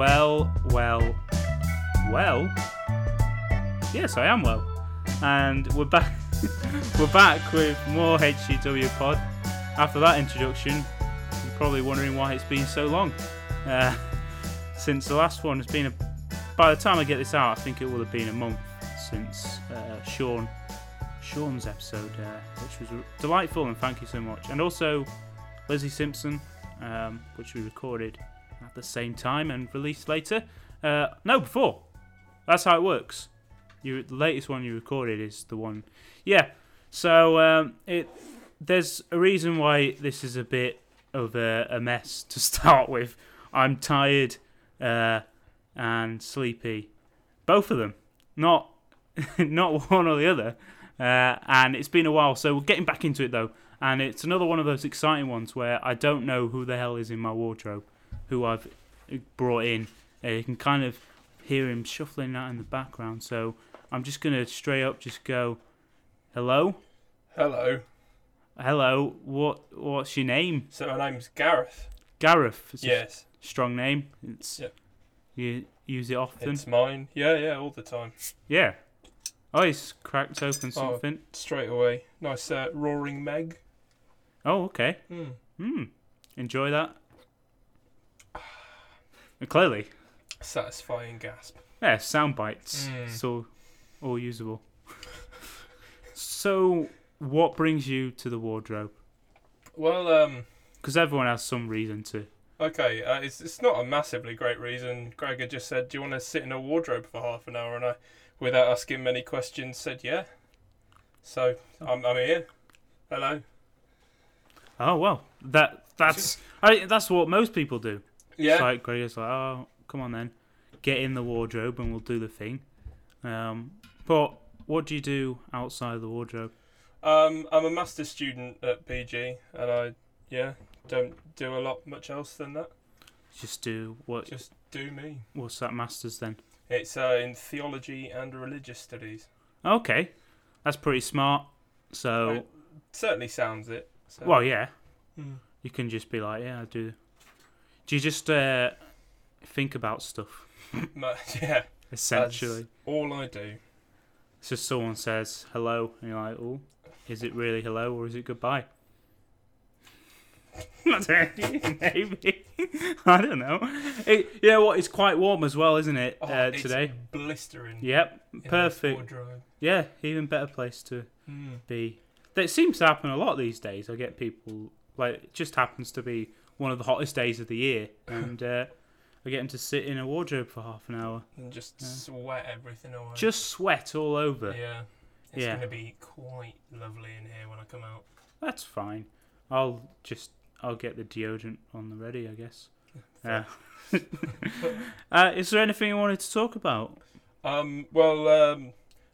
Well, well, well. Yes, I am well, and we're back. we're back with more HGW Pod. After that introduction, you're probably wondering why it's been so long. Uh, since the last one it's been a. By the time I get this out, I think it will have been a month since uh, Sean Sean's episode, uh, which was delightful, and thank you so much. And also Lizzie Simpson, um, which we recorded at the same time and released later. Uh, no, before. That's how it works. You, the latest one you recorded is the one. Yeah. So um, it there's a reason why this is a bit of a, a mess to start with. I'm tired uh, and sleepy, both of them. Not not one or the other. Uh, and it's been a while, so we're getting back into it though. And it's another one of those exciting ones where I don't know who the hell is in my wardrobe, who I've brought in. Uh, you can kind of hear him shuffling out in the background. So I'm just gonna straight up just go, hello, Hello. hello. What what's your name? So my name's Gareth. Gareth. It's a Yes, strong name. It's Yep. you use it often. it's mine. Yeah, yeah, all the time. Yeah. Oh, he's cracked open Oh. something. Straight away. Nice uh, roaring Meg. Oh, okay. Hmm. Hmm. Enjoy that. Clearly, Satisfying gasp. yeah, sound bites. Mm. So, all usable. so, what brings you to the wardrobe? Well, um, Because everyone has some reason to. okay, uh, it's it's not a massively great reason. Greg had just said, "Do you want to sit in a wardrobe for half an hour?" And I, without asking many questions, said, "Yeah." So I'm I'm here. Hello. Oh well, that that's I, that's what most people do. Yeah. It's like Gregor's like, oh, come on then, get in the wardrobe and we'll do the thing. Um, but what do you do outside of the wardrobe? Um, I'm a master student at BG, and I, yeah, don't do a lot much else than that. Just do what? Just do me. What's that masters then? It's uh, in theology and religious studies. Okay, that's pretty smart. So, Right. Certainly sounds it. So. well, yeah, Hmm. you can just be like, yeah, I do. Do you just uh, think about stuff yeah, essentially? all I do. So someone says hello, and you're like, oh, is it really hello or is it goodbye? Maybe. I don't know. It, you know what? It's quite warm as well, isn't it, Oh, uh, it's today? blistering. Yep, perfect. Yeah, even better place to Hmm. be. That seems to happen a lot these days. I get people, like, it just happens to be one of the hottest days of the year, and uh, I get them to sit in a wardrobe for half an hour. And just Yeah. sweat everything away. Just sweat all over. yeah. It's Yeah. gonna be quite lovely in here when I come out. That's fine. I'll just I'll get the deodorant on the ready, I guess. Yeah. uh, is there anything you wanted to talk about? Um. Well. Um.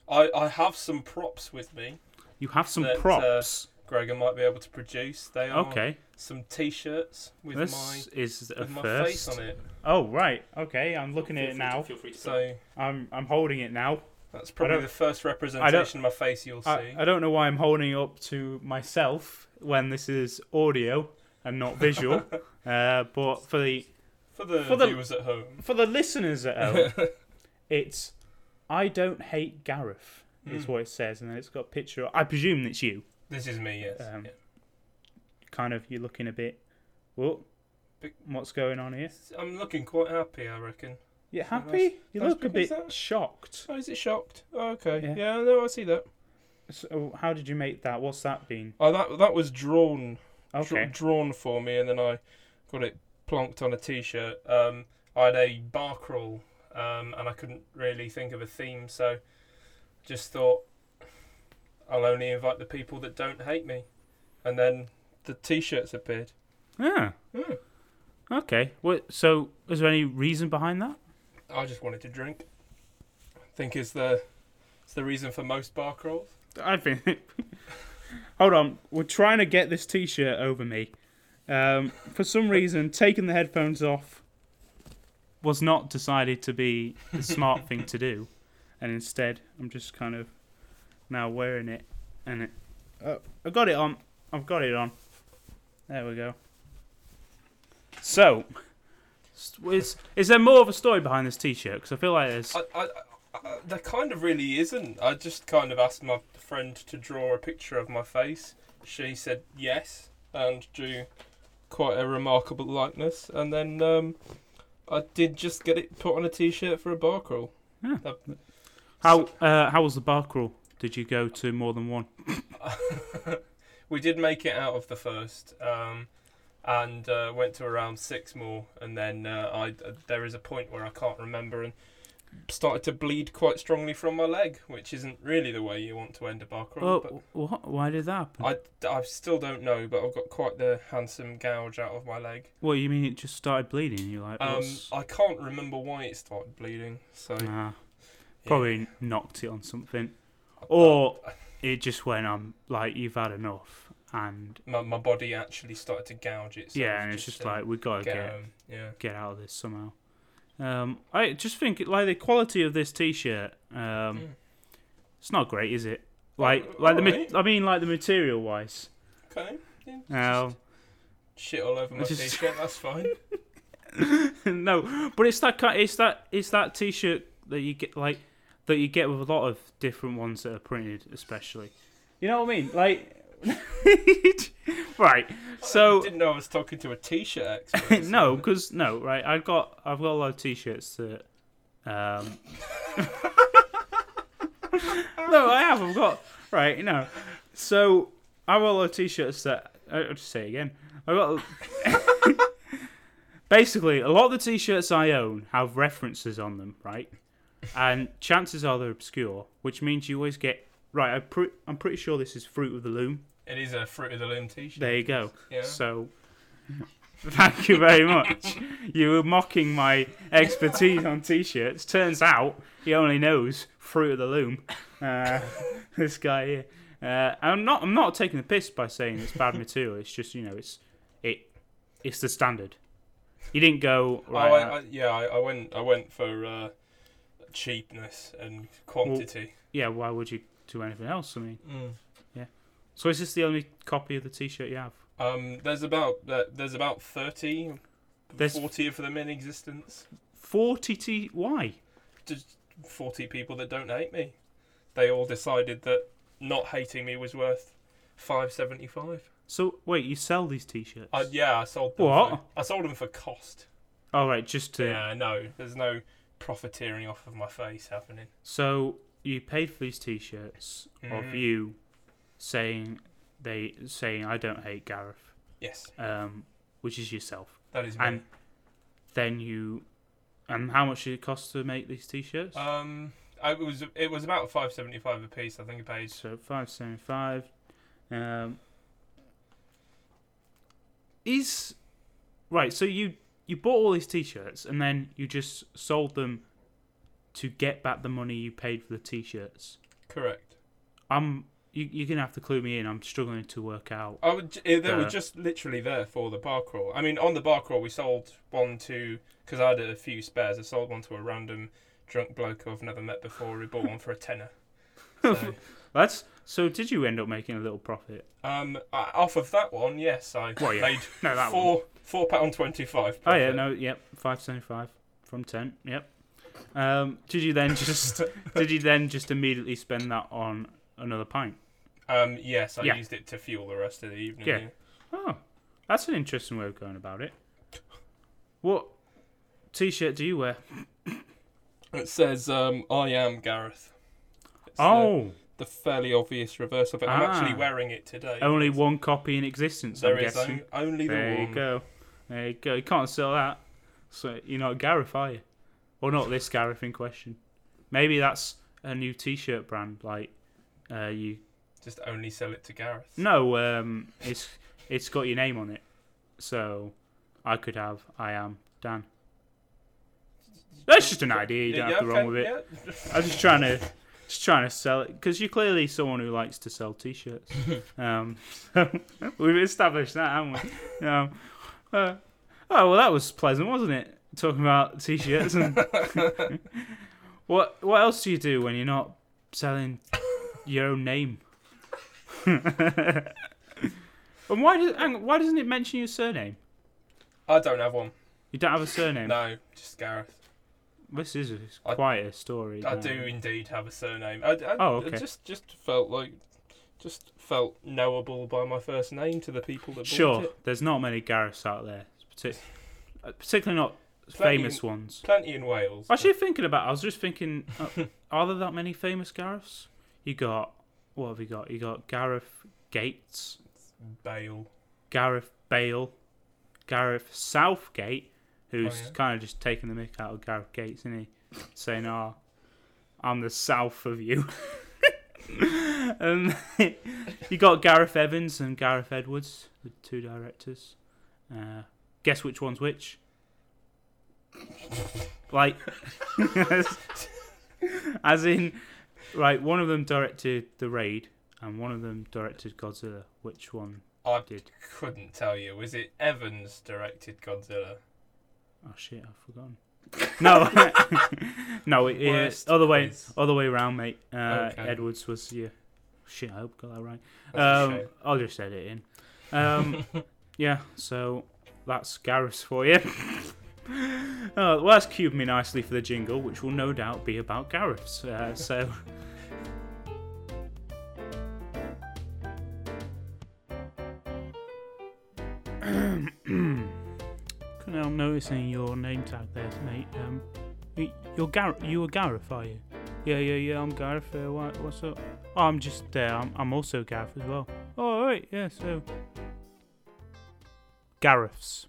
I I have some props with me. You have some That, uh, props. Gregor might be able to produce. They are okay. some T-shirts with This my a with my first. face on it. Oh right. Okay. I'm looking at it now. So I'm I'm holding it now. that's probably the first representation of my face you'll see. I, I don't know why I'm holding it up to myself when this is audio and not visual. uh, but for the For the For the- viewers at home. for the listeners at home, it's I don't hate Gareth. Is Mm. what it says, and then it's got a picture. I presume it's you. This is me, yes. Um, yeah. kind of you're looking a bit Big- what's going on here I'm looking quite happy, I reckon. you So happy that's- you look a bit that- shocked Oh, is it shocked? Oh, okay. Yeah. Yeah. no, I see that. so how did you make that what's that been Oh, that that was drawn dr- okay drawn for me, and then I got it plonked on a T-shirt. Um, I had a bar crawl, um, and I couldn't really think of a theme, so just thought I'll only invite the people that don't hate me, and then the T-shirts appeared. yeah Hmm. okay what so is there any reason behind that I just wanted to drink. I think is the it's the reason for most bar crawls. i think hold on we're trying to get this t-shirt over me um, for some reason taking the headphones off was not decided to be the smart thing to do and instead i'm just kind of now wearing it and it oh, i got it on i've got it on there we go so Is is there more of a story behind this T-shirt? Because I feel like there's. I, I, I, there kind of really isn't. I just kind of asked my friend to draw a picture of my face. She said yes and drew quite a remarkable likeness. And then um, I did just get it put on a t-shirt for a bar crawl. Yeah. That- How uh, how was the bar crawl? Did you go to more than one? we did make it out of the first. Um, and uh, went to around six more, and then uh, I uh, there is a point where I can't remember and started to bleed quite strongly from my leg, which isn't really the way you want to end a bar crawl. but Oh, what? Why did that happen? I, I still don't know, but I've got quite the handsome gouge out of my leg. What you mean? It just started bleeding? You're like, Um, what's... I can't remember why it started bleeding. So Nah, yeah. probably knocked it on something, or it just went on like you've had enough, and my, my body actually started to gouge it. yeah, and it's just like we gotta get, get home. yeah. get out of this somehow. Um, I just think like the quality of this T-shirt. Um, Mm. it's not great, is it? Like, Oh, like the ma- alright. I mean, like the material wise. Okay. Yeah, No, just shit all over my Just- t-shirt. That's fine. no, but it's that kind. It's that. It's that T-shirt that you get like that you get with a lot of different ones that are printed, especially. You know what I mean? Like, right. So I didn't know I was talking to a t-shirt expert. no, because no, right. I've got I've got a lot of T-shirts that. Um, no, I have. I've got right. You know, so I've got a lot of T-shirts that I'll just say it again. I've got basically a lot of the T-shirts I own have references on them, right? And chances are they're obscure, which means you always get right. I'm, pre- I'm pretty sure this is Fruit of the Loom. It is a Fruit of the Loom t-shirt. There you go. Yeah. So, thank you very much. You were mocking my expertise on t-shirts. Turns out he only knows Fruit of the Loom. Uh, this guy here. Uh, I'm not. I'm not taking the piss by saying it's bad material. It's just you know it's it it's the standard. You didn't go right. Oh, I, I, yeah, I, I went. I went for uh, cheapness and quantity. yeah. Why would you do anything else? I mean, Mm. so is this the only copy of the t-shirt you have? Um, there's about uh, there's about 30, There's- 40 of them in existence. Forty t. Why? Just forty people that don't hate me. They all decided that not hating me was worth five seventy five. So wait, you sell these t-shirts? Uh, yeah, I sold them. What? For, I sold them for cost. oh right, just to. Yeah, no, there's no profiteering off of my face happening. So you paid for these T-shirts of Mhm. you saying they saying I don't hate Gareth, Yes, um, which is yourself, that is me. and then you, and how much did it cost to make these T-shirts? um, it was it was about five seventy five a piece. I think I paid. so five seventy five. Um, is right. So you you bought all these T-shirts and then you just sold them to get back the money you paid for the T-shirts. Correct. I'm you, you're gonna have to clue me in. I'm struggling to work out. I would. eh, They were Uh, just literally there for the bar crawl. I mean, on the bar crawl, we sold one to because I had a few spares. I sold one to a random drunk bloke who I've never met before. Who bought one for a tenner. So, That's so. Did you end up making a little profit? um, off of that one, yes, I Well, yeah. made No, that one. four four pound twenty five. Oh yeah, no, yep, five seventy five from ten. Yep. Um, did you then just did you then just immediately spend that on another pint? Um, yes, I Yeah. used it to fuel the rest of the evening. Yeah. Oh, that's an interesting way of going about it. What t-shirt do you wear? It says, um, "I am Gareth." It's Oh, the fairly obvious reverse of it. I'm actually Ah. wearing it today. only one copy in existence. There I'm is guessing. on- only the There one. you go. There you go. You can't sell that. So you're not Gareth, are you? Or not this Gareth in question. Maybe that's a new T-shirt brand. Like, uh, you. Just only sell it to Gareth. No, um, it's it's got your name on it. So I could have. I am Dan. That's just an idea. You don't have to run with it. I was just trying to just trying to sell it because you're clearly someone who likes to sell t-shirts. um, so we've established that, haven't we? Um, uh, oh well, that was pleasant, wasn't it? Talking about t-shirts and what what else do you do when you're not selling your own name? and why does on, why doesn't it mention your surname? I don't have one. You don't have a surname. No, just Gareth. This is a, I- quite a story. I do indeed have a surname. I, I, Oh, I okay. just just felt like just felt knowable by my first name to the people that bought Sure, it. there's not many Gareths out there, uh, particularly not Plenty- famous ones. Plenty in Wales. Actually, thinking about, I was just thinking, uh, are there that many famous Gareths? You got what have you got? You got Gareth Gates, Bale. Gareth Bale, Gareth Southgate, who's Oh, yeah. kind of just taking the mick out of Gareth Gates, isn't he? Saying, "Ah, I'm the south of you." and you got Gareth Evans and Gareth Edwards, the two directors. Uh, guess which one's which? Like, as in, right? One of them directed The Raid, and one of them directed Godzilla. Which one I did? couldn't tell you. Was it Evans directed Godzilla? Oh shit, I've forgotten. No, no, it, uh, other way, quiz. other way around, mate. Uh, Okay. Edwards was yeah. Shit, I hope I got that right. Um. I'll just edit it in. Um, yeah, so that's Gareth's for you. Oh, well, that's cued me nicely for the jingle, which will no doubt be about Gareth's. Uh, so. Noticing your name tag there, mate. Um, you're Gareth. You a Gareth, are you? Yeah, yeah, yeah. I'm Gareth. Uh, what, what's up? Oh, I'm just. Uh, I'm, I'm also Gareth as well. Oh, right. Yeah. So. Gareth's.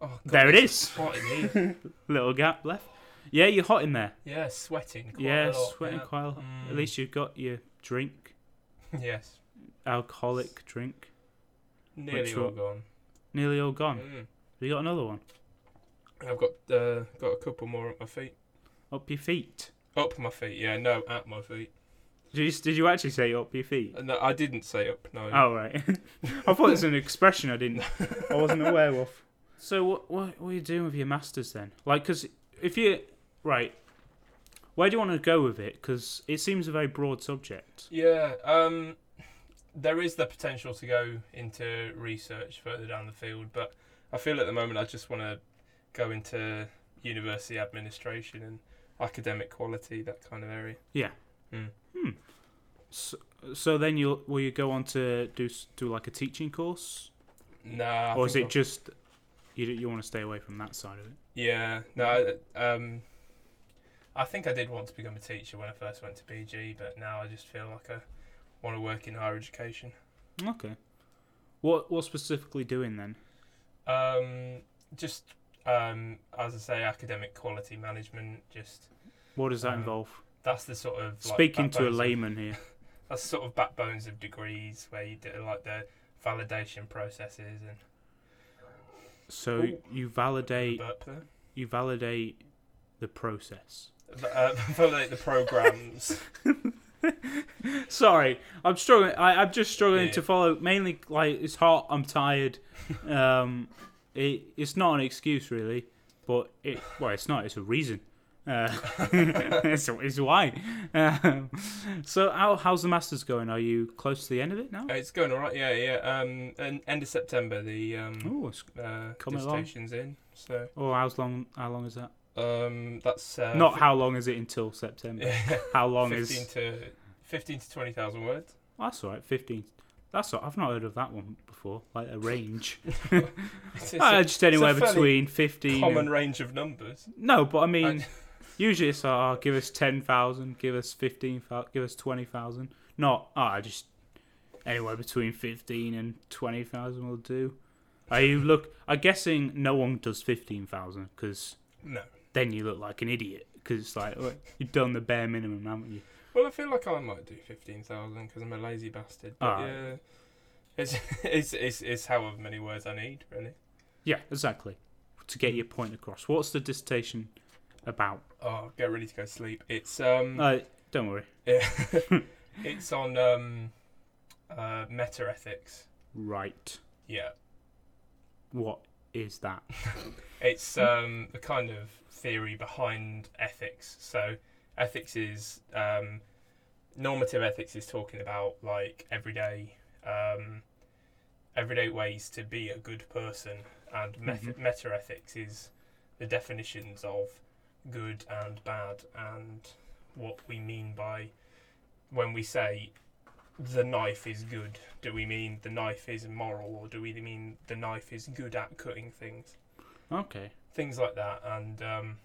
Oh, God, There it's hot in here. Little gap left. Yeah, you're hot in there. yeah, sweating. Quite yeah, sweating yeah. quite a lot. At Mm. least you've got your drink, Yes, alcoholic drink, nearly all one? gone. nearly all gone. Mm. Have you got another one? I've got uh, got a couple more at my feet. Up your feet. Up my feet, yeah, no, at my feet. Did you, did you actually say up your feet? No, I didn't say up. No. Oh right. I thought it was an expression I didn't. I wasn't aware of. So what what what are you doing with your masters then? Like, because if you right, where do you want to go with it? Because it seems a very broad subject. Yeah, um, there is the potential to go into research further down the field, but I feel at the moment I just want to go into university administration and academic quality, that kind of area. Yeah. Mm. So, so then you will you go on to do do like a teaching course, Nah, I or is it just you you want to stay away from that side of it? Yeah, no, um, I think I did want to become a teacher when I first went to BG, but now I just feel like I want to work in higher education. Okay. What what specifically doing then? Um, just um, as I say, academic quality management. Just What does that Um, involve? that's the sort of like, Speaking to a backbones of- layman here. that's sort of backbones of degrees where you do like the validation processes and So Ooh. you validate you validate the process. Uh, validate the programs. Sorry, I'm struggling. I, I'm just struggling Yeah. to follow. Mainly, like it's hot. I'm tired. Um, it, it's not an excuse really, but it well, it's not. It's a reason. Uh, it's, it's why. Um, so, how, how's the masters going? Are you close to the end of it now? it's going all right. Yeah, yeah. Um, and end of September the um Oh, it's uh, coming along. in. So oh, how's long? How long is that? um, that's uh, Not how long is it until September? yeah, How long fifteen is? to fifteen to twenty thousand words. That's all right. Fifteen. That's all, I've not heard of that one before. Like a range. It's, it's Uh, a just anywhere between fifteen. common and- range of numbers. No, but I mean, And- usually it's uh, give us ten thousand, give us fifteen give us twenty thousand. Not ah, just anywhere between fifteen and twenty thousand will do. Are you look? I'm guessing no one does fifteen thousand because no. then you look like an idiot. Because it's like you've done the bare minimum, haven't you? Well, I feel like I might do fifteen thousand because I'm a lazy bastard. But yeah, it's, it's it's it's however many words I need really. Yeah, exactly. To get your point across. What's the dissertation about? Oh, get ready to go sleep. It's um, Uh, don't worry. yeah, it's on um, uh, meta ethics. Right. Yeah, What is that? it's um the kind of theory behind ethics. So ethics is um, normative ethics is talking about like everyday um, everyday ways to be a good person and meta, Mhm. meta ethics is the definitions of good and bad and what we mean by when we say the knife is good. Do we mean the knife is moral, or do we mean the knife is good at cutting things? Okay. Things like that, and um,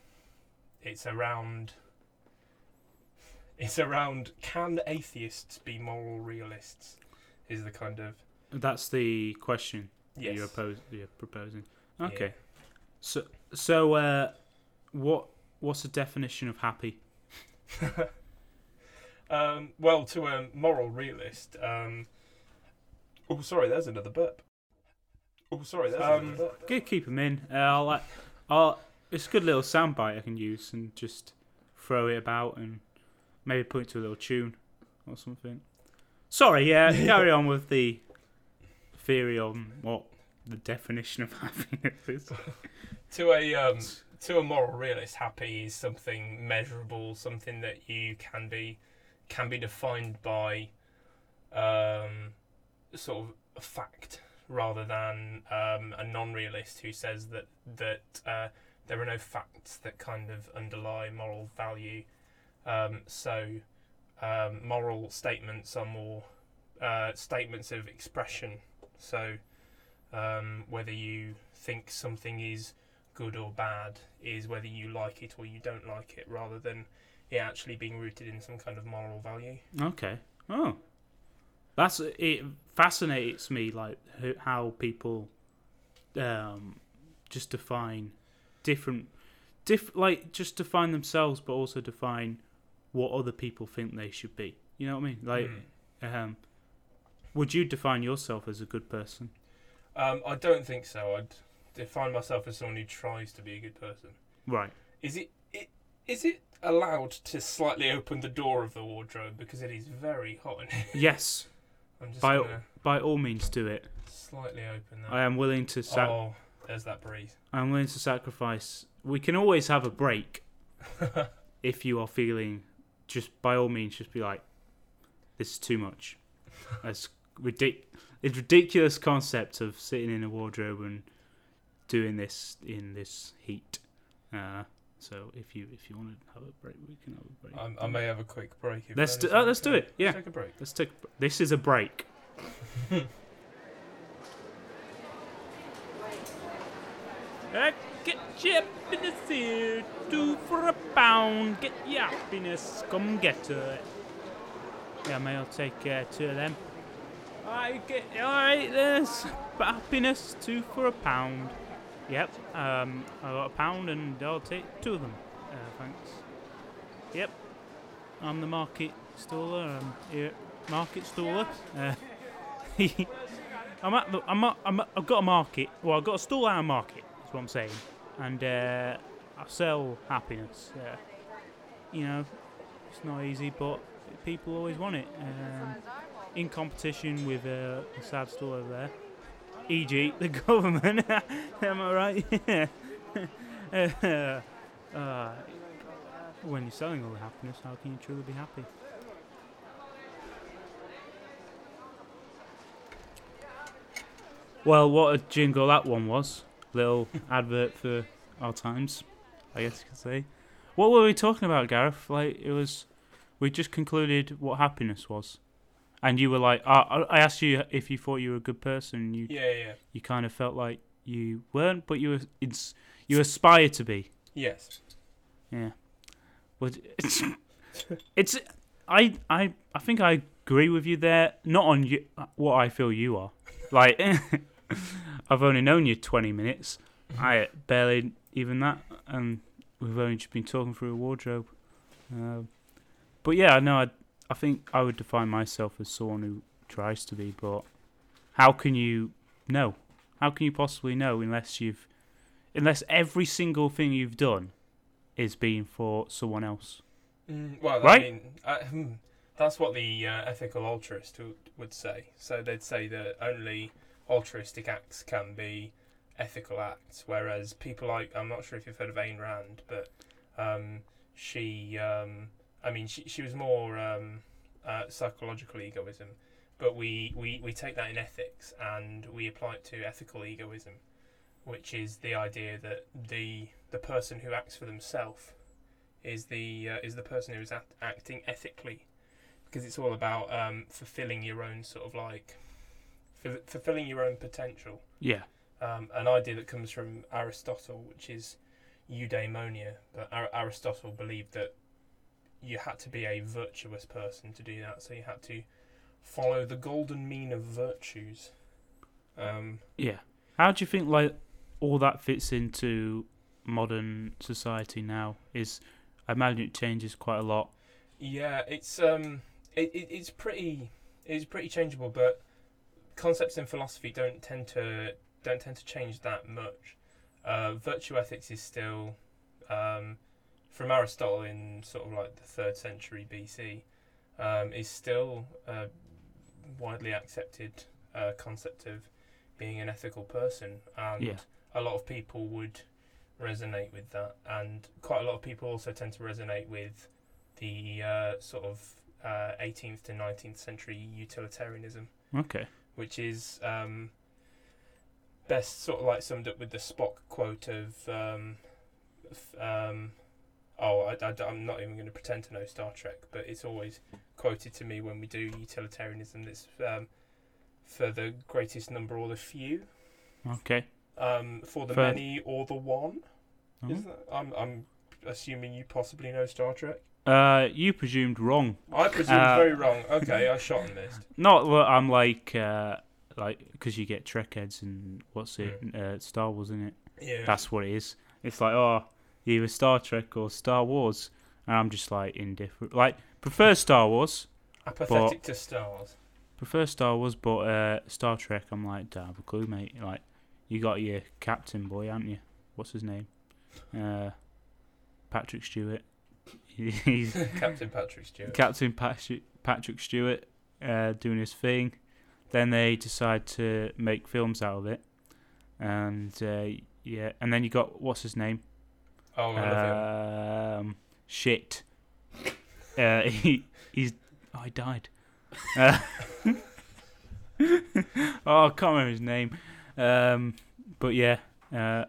it's around. It's around can atheists be moral realists? Is the kind of That's the question yes. you're, oppos- you're proposing. Yeah. Okay. So, so uh, what what's the definition of happy? Um, well, to a moral realist. Um, oh, sorry, there's another burp. Oh, sorry, there's Um, another burp. Good, keep them in. Uh, I'll, I'll, it's a good little soundbite I can use and just throw it about and maybe put it to a little tune or something. Sorry, yeah, carry on with the theory on what the definition of happiness is. To a um, to a moral realist, happy is something measurable, something that you can be can be defined by um, sort of a fact rather than um, a non-realist who says that that uh, there are no facts that kind of underlie moral value. Um, so um, moral statements are more uh, statements of expression. So um, whether you think something is good or bad is whether you like it or you don't like it, rather than it actually being rooted in some kind of moral value. Okay. Oh, that's it. Fascinates me, like how people um, just define different, diff like just define themselves, but also define what other people think they should be. You know what I mean? Like, Mm. um, would you define yourself as a good person? Um, I don't think so. I'd define myself as someone who tries to be a good person. Right. Is it, it is it allowed to slightly open the door of the wardrobe because it is very hot in here? Yes. I'm just By- gonna By all means, do it. slightly open that. I am willing to. Sac- oh, there's that breeze. I'm willing to sacrifice. We can always have a break if you are feeling. Just by all means, just be like, "This is too much." That's ridic- It's ridiculous concept of sitting in a wardrobe and doing this in this heat. Uh, so if you if you want to have a break, we can have a break. I'm, I may have a quick break. Let's do- oh, let's do it, yeah. Let's take a break. Let's take. This is a break. Get happiness here, two for a pound. Get your happiness, come get it. Yeah, may I'll take uh, two of them. I get alright. There's happiness, two for a pound. Yep. Um, I got a pound, and I'll take two of them. Uh, thanks. Yep. I'm the market staller. I'm here, market staller. Uh, I'm at the. I'm at, I'm at, I've got a market. Well, I've got a stall and a market. That's what I'm saying. And uh, I sell happiness. Uh, you know, it's not easy, but people always want it. Um, in competition with uh, the sad stall over there, e.g., the government. Am I right? uh, when you're selling all the happiness, how can you truly be happy? Well, what a jingle that one was. Little advert for our times, I guess you could say. What were we talking about, Gareth? Like, it was. We just concluded what happiness was. And you were like, I I asked you if you thought you were a good person, and you Yeah, yeah. you kind of felt like you weren't, but you were, it's, you aspire to be. Yes. Yeah. Well, it's, it's I I I think I agree with you there. Not on you, what I feel you are. Like I've only known you twenty minutes. I barely even that, and we've only just been talking through a wardrobe. Uh, but yeah, I know. I I think I would define myself as someone who tries to be. But how can you know? How can you possibly know unless you've unless every single thing you've done is being for someone else. Mm, well, Right? I mean, uh, hmm, that's what the uh, ethical altruist would, would say. So they'd say that only altruistic acts can be ethical acts, whereas people like I'm not sure if you've heard of Ayn Rand, but um, she, um, I mean, she she was more um, uh, psychological egoism, but we, we we take that in ethics and we apply it to ethical egoism. which is the idea that the the person who acts for themselves is the uh, is the person who is act- acting ethically, because it's all about um, fulfilling your own sort of like fulfilling your own potential. Yeah. Um, an idea that comes from Aristotle, which is eudaimonia. But Ar- Aristotle believed that you had to be a virtuous person to do that, so you had to follow the golden mean of virtues. Um, Yeah. How do you think like all that fits into modern society now? Is I imagine it changes quite a lot. Yeah, it's um, it, it it's pretty it's pretty changeable, but concepts in philosophy don't tend to don't tend to change that much. Uh, virtue ethics is still um, from Aristotle in sort of like the third century BC um, is still a widely accepted uh, concept of being an ethical person, and Yeah. a lot of people would resonate with that, and quite a lot of people also tend to resonate with the uh, sort of uh, 18th to 19th century utilitarianism, Okay. which is um, best sort of like summed up with the Spock quote of, um, um, oh, I, am not even going to pretend to know Star Trek, but it's always quoted to me when we do utilitarianism. That's um, for the greatest number or the few, Okay. um, for the For- many or the one. Mhm. Is that, I'm, I'm assuming you possibly know Star Trek. Uh, you presumed wrong. I presume Uh, very wrong. Okay, I shot and missed. Not that I'm like uh, like because you get Trek heads and what's it uh, Star Wars in it. Yeah. That's what it is. It's like oh either Star Trek or Star Wars, and I'm just like indifferent. Like prefer Star Wars, apathetic to stars. prefer Star Wars, but uh, Star Trek I'm like don't have a clue, mate. Like you got your Captain boy, haven't you? What's his name? Uh, Patrick Stewart. He's Captain Patrick Stewart. Captain Patrick Patrick Stewart uh, doing his thing. Then they decide to make films out of it, and uh, yeah, and then you got what's his name? oh, I love him. Um, shit. Uh, he he's oh, he died. Uh, oh, I can't remember his name. Um, but yeah, uh,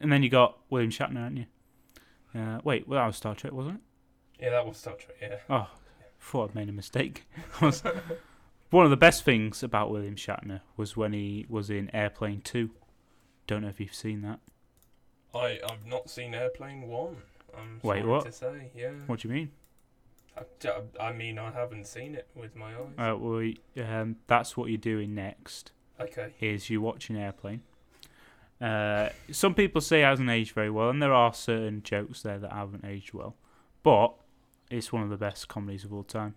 and then you got William Shatner, aren't you? Uh, wait, well that was Star Trek, wasn't it? Yeah, that was Star Trek. Yeah. Oh, thought I'd made a mistake. One of the best things about William Shatner was when he was in Airplane 2. Don't know if you've seen that. I I've not seen Airplane One. I'm Wait, sorry what? to say. Yeah. What do you mean? I, I mean, I haven't seen it with my eyes. Uh, well, um, that's what you're doing next. okay. Is you're watching Airplane. Uh, some people say it hasn't aged very well, and there are certain jokes there that haven't aged well, but it's one of the best comedies of all time.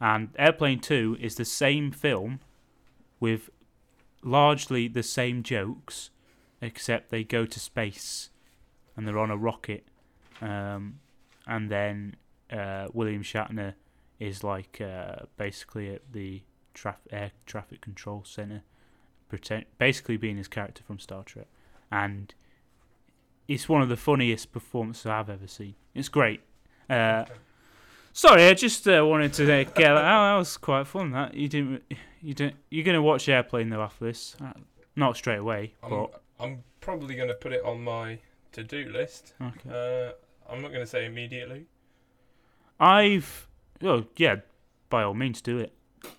And Airplane 2 is the same film with largely the same jokes, except they go to space and they're on a rocket. Um, and then uh, William Shatner is like uh, basically at the traf- air traffic control center, pretend- basically being his character from Star Trek. And it's one of the funniest performances I've ever seen. It's great. Uh. Sorry, I just uh, wanted to uh, get that out. That was quite fun. That you didn't, you didn't. You're gonna watch Airplane though after this, uh, not straight away, I'm but I'm probably going to put it on my to-do list. okay. Uh, I'm not going to say immediately. I've, oh yeah, by all means do it.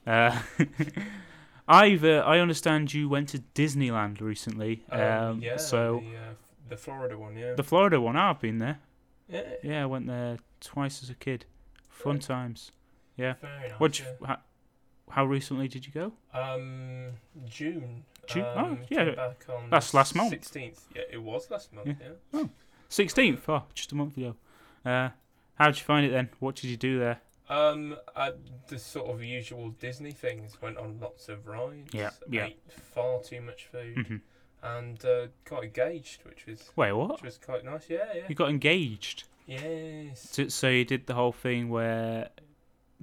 Uh, I've, uh, I understand you went to Disneyland recently. Um, Um, yeah. so the, uh, the Florida one. Yeah. the Florida one, I've been there. yeah. Yeah, I went there twice as a kid. Fun times. yeah. Very nice. What? yeah. How, how recently did you go? Um, June. June? Um, Oh, yeah. Back on That's last month. Sixteenth. Yeah, it was last month. Yeah. Yeah. Sixteenth. Oh, just a month ago. Uh, how did you find it then? What did you do there? Um, uh, the sort of usual Disney things. Went on lots of rides. Yeah, yeah. Ate far too much food, hmm and uh, got engaged, which was Wait, what? which was quite nice. Yeah, yeah. You got engaged. Yes. So, so you did the whole thing where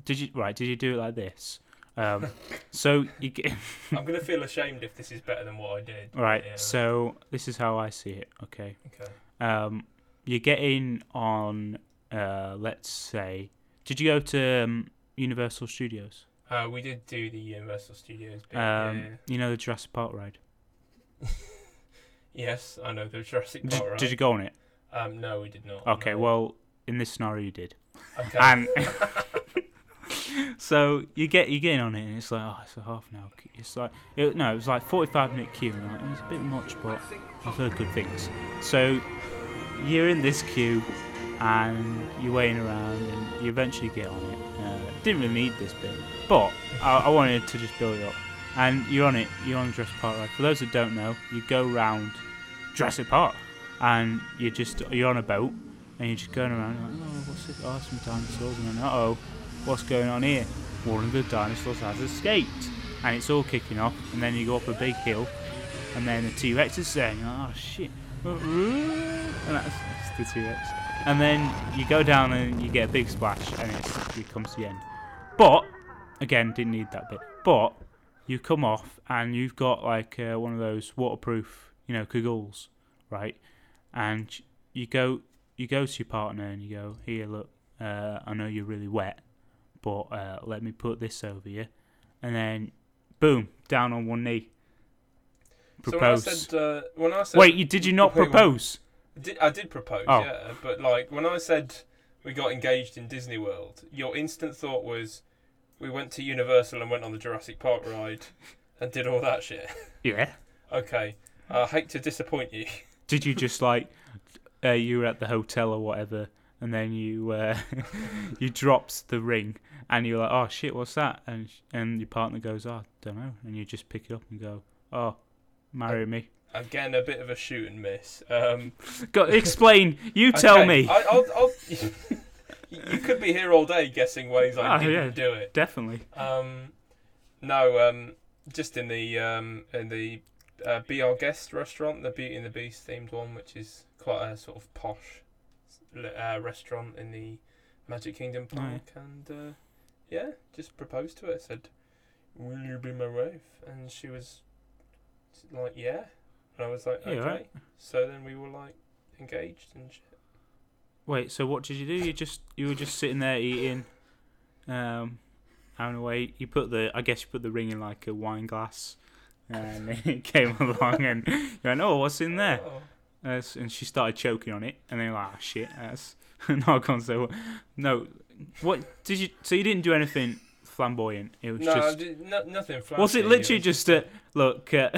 did you right? Did you do it like this? Um, so you get I'm gonna feel ashamed if this is better than what I did. right. Yeah. So this is how I see it. Okay. Okay. Um, you get in on uh, let's say, did you go to um, Universal Studios? Uh, we did do the Universal Studios bit. Um, yeah. you know the Jurassic Park ride. Yes, I know the Jurassic Did, Park ride. did you go on it? Um, no, we did not. Okay, no. well, in this scenario, you did. okay. And so you get you get in on it, and it's like, oh, it's a half an hour. queue. It's like, it, no, it was like forty-five minute queue, and like, it was a bit much, but I've heard good things. So you're in this queue, and you're waiting around, and you eventually get on it. Uh, didn't really need this bit, but I, I wanted to just build it up. And you're on it. You're on Jurassic Park ride. For those that don't know, you go round Jurassic Park, and you're just you're on a boat, and you're just going around. Like, oh, what's this? Oh, some dinosaurs, and then uh oh, what's going on here? One of the dinosaurs has escaped, and it's all kicking off. And then you go up a big hill, and then the T Rex is saying, "Oh shit," and that's, that's the T Rex. And then you go down and you get a big splash, and it comes to the end. But again, didn't need that bit. But you come off, and you've got like uh, one of those waterproof, you know, cagoles, right? And you go, you go to your partner, and you go, "Here, look, uh, I know you're really wet, but uh, let me put this over you," and then, boom, down on one knee. So when I Propose. said, uh, when I said, Wait, you, did you not propose? Did, I did propose, Oh. yeah. But like when I said we got engaged in Disney World, your instant thought was we went to Universal and went on the Jurassic Park ride and did all that shit. Yeah. Okay, I hate to disappoint you. Did you just like uh, you were at the hotel or whatever, and then you uh, you dropped the ring, and you're like, oh shit, what's that? And sh- and your partner goes, oh, don't know, and you just pick it up and go, oh, marry me. Again, a bit of a shoot and miss. Um, Go explain. You tell okay, me. I, I'll, I'll, you could be here all day guessing ways I didn't yeah. do it. Definitely. Um, no, um, just in the um, in the uh, Be Our Guest restaurant, the Beauty and the Beast themed one, which is quite a sort of posh uh, restaurant in the Magic Kingdom. Park, and uh, yeah, just proposed to her. Said, "Will you be my wife?" And she was like, "Yeah," and I was like, "Okay." right. So then we were like engaged and shit. Wait, so what did you do? You just you were just sitting there eating, um, having a wait. You put the I guess you put the ring in like a wine glass, and it came along and you went, oh, what's in there? Uh, and she started choking on it, and then you're like, oh, shit, that's no, I can't say what. No, what did you? So you didn't do anything flamboyant. It was No, just. no, nothing. Was it flashy, literally was just a look? Uh,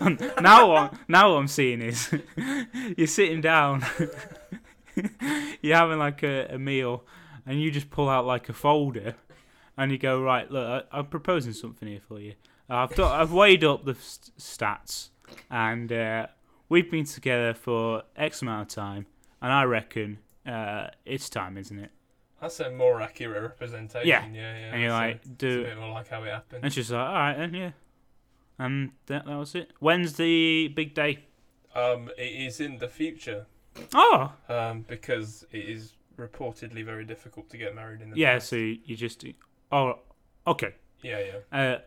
now what? Now what I'm seeing is you're sitting down, you're having like a, a meal, and you just pull out like a folder, and you go right. Look, I, I'm proposing something here for you. I've done, I've weighed up the st- stats, and uh, we've been together for X amount of time, and I reckon uh, it's time, isn't it? That's a more accurate representation. Yeah. Yeah, yeah. and you're like, it's a do bit more like how it happened. And she's like, all right, then, yeah. And that, that was it. When's the big day? Um, it is in the future. Oh, Um, because it is reportedly very difficult to get married in the yeah. past. So you just, oh, okay. Yeah, yeah. Uh,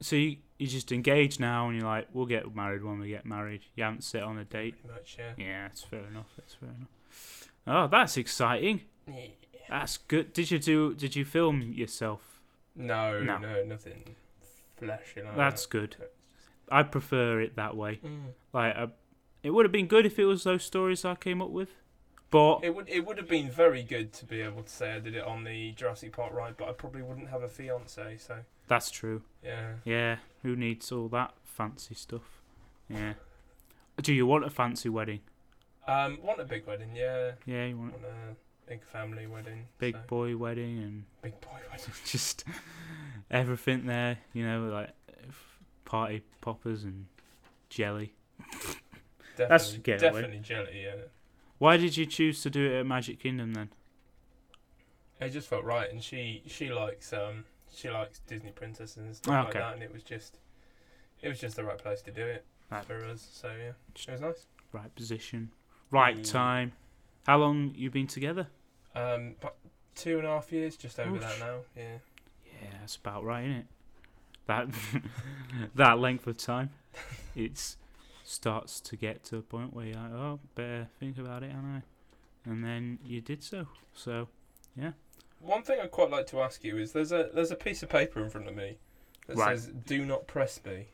so you, you just engage now, and you're like, we'll get married when we get married. You haven't set on a date. Pretty much, yeah. Yeah, that's fair enough. That's fair enough. Oh, that's exciting. Yeah. That's good. Did you do? Did you film yourself? No, No. no, nothing flashy like That's good. I prefer it that way. Mm. Like, I, it would have been good if it was those stories I came up with, but It would it would have been very good to be able to say I did it on the Jurassic Park ride, but I probably wouldn't have a fiance, so that's true. yeah. Yeah, who needs all that fancy stuff? Yeah. Do you want a fancy wedding? Um, want a big wedding, yeah. Yeah, you want Want a big family wedding. big so- boy wedding and big boy wedding. just everything there, you know, like party poppers and jelly. Definitely, That's getting away. definitely jelly, yeah. Why did you choose to do it at Magic Kingdom then? It just felt right, and she she likes um she likes Disney princesses and stuff Ah, like that, and it was just it was just the right place to do it Right. for us. So yeah, it was nice. Right position, right Mm. time. How long you been together? Um, but two and a half years, just over that now. Yeah, Yeah, that's about right, isn't it? That that length of time, it starts to get to a point where you're like, oh, better think about it, and I, and then you did so. So one thing I'd quite like to ask you is there's a there's a piece of paper in front of me that Right. says "Do not press me."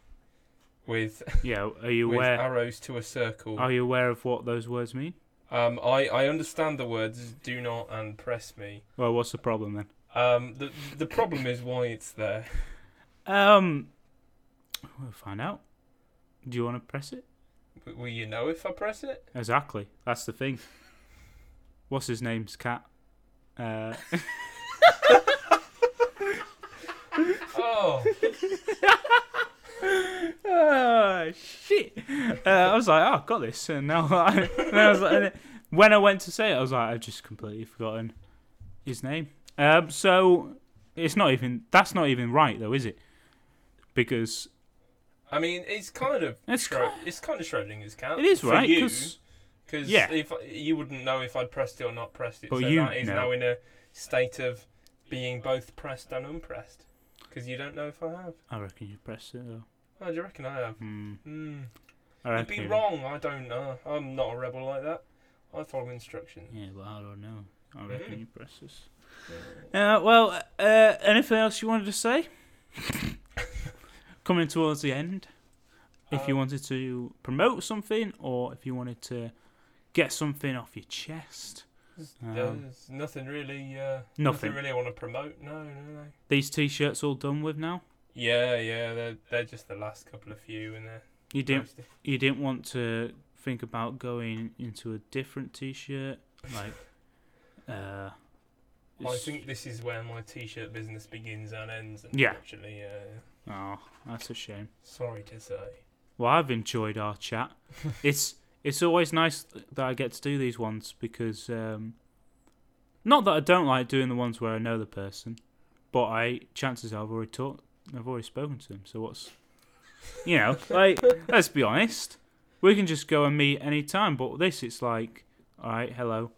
with Yeah, are you with aware? arrows to a circle. Are you aware of what those words mean? Um, I I understand the words "do not" and "press me." Well, what's the problem then? Um, the the problem is why it's there. Um, we'll find out. Do you want to press it? W- Will you know if I press it? Exactly. That's the thing. What's his name's cat? Uh, Oh, oh shit! Uh, I was like, oh, I've got this, and now I, and I was like, when I went to say it, I was like, I've just completely forgotten his name. Um, so it's not even that's not even right though, is it? Because I mean, it's kind of It's Schro- it's kind of Schrodinger's cat. it is right because because yeah. if you wouldn't know if I'd pressed it or not pressed it, But so you that is know. now in a state of being both pressed and unpressed. Because you don't know if I have. I reckon you pressed it though. Oh, do you reckon I have? Hmm. Hmm. I You'd be wrong. I don't know. I'm not a rebel like that. I follow instructions. Yeah, but I don't know. I reckon Mhm. you press this. Uh, well, uh, anything else you wanted to say? Coming towards the end, if you Um, wanted to promote something or if you wanted to get something off your chest, um, There's nothing really. Uh, Nothing. really I want to promote. No, no, no. these t-shirts all done with now. Yeah, yeah. They're they're just the last couple of few, and they're You didn't. posted. You didn't want to think about going into a different t-shirt, like. Uh, I think this is where my t-shirt business begins and ends. Yeah. Actually, yeah. Oh, that's a shame. Sorry to say. Well, I've enjoyed our chat. it's it's always nice that I get to do these ones because um, not that I don't like doing the ones where I know the person, but I chances are I've already talked, I've already spoken to them. So what's you know, like let's be honest, we can just go and meet any time. But this, it's like, all right, hello,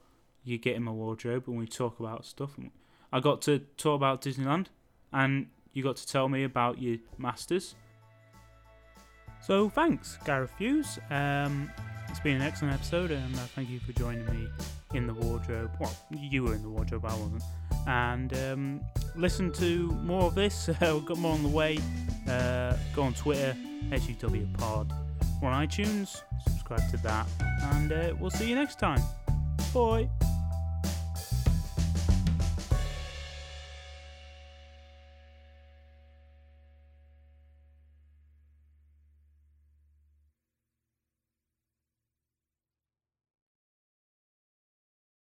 you get in my wardrobe and we talk about stuff. And I got to talk about Disneyland, and you got to tell me about your masters. So thanks, Gareth Hughes. Um, it's been an excellent episode, and uh, thank you for joining me in the wardrobe. Well, you were in the wardrobe, I wasn't. And um, listen to more of this. We've got more on the way. Uh, go on Twitter, HUW Pod. We're on iTunes. Subscribe to that, and uh, we'll see you next time. Bye.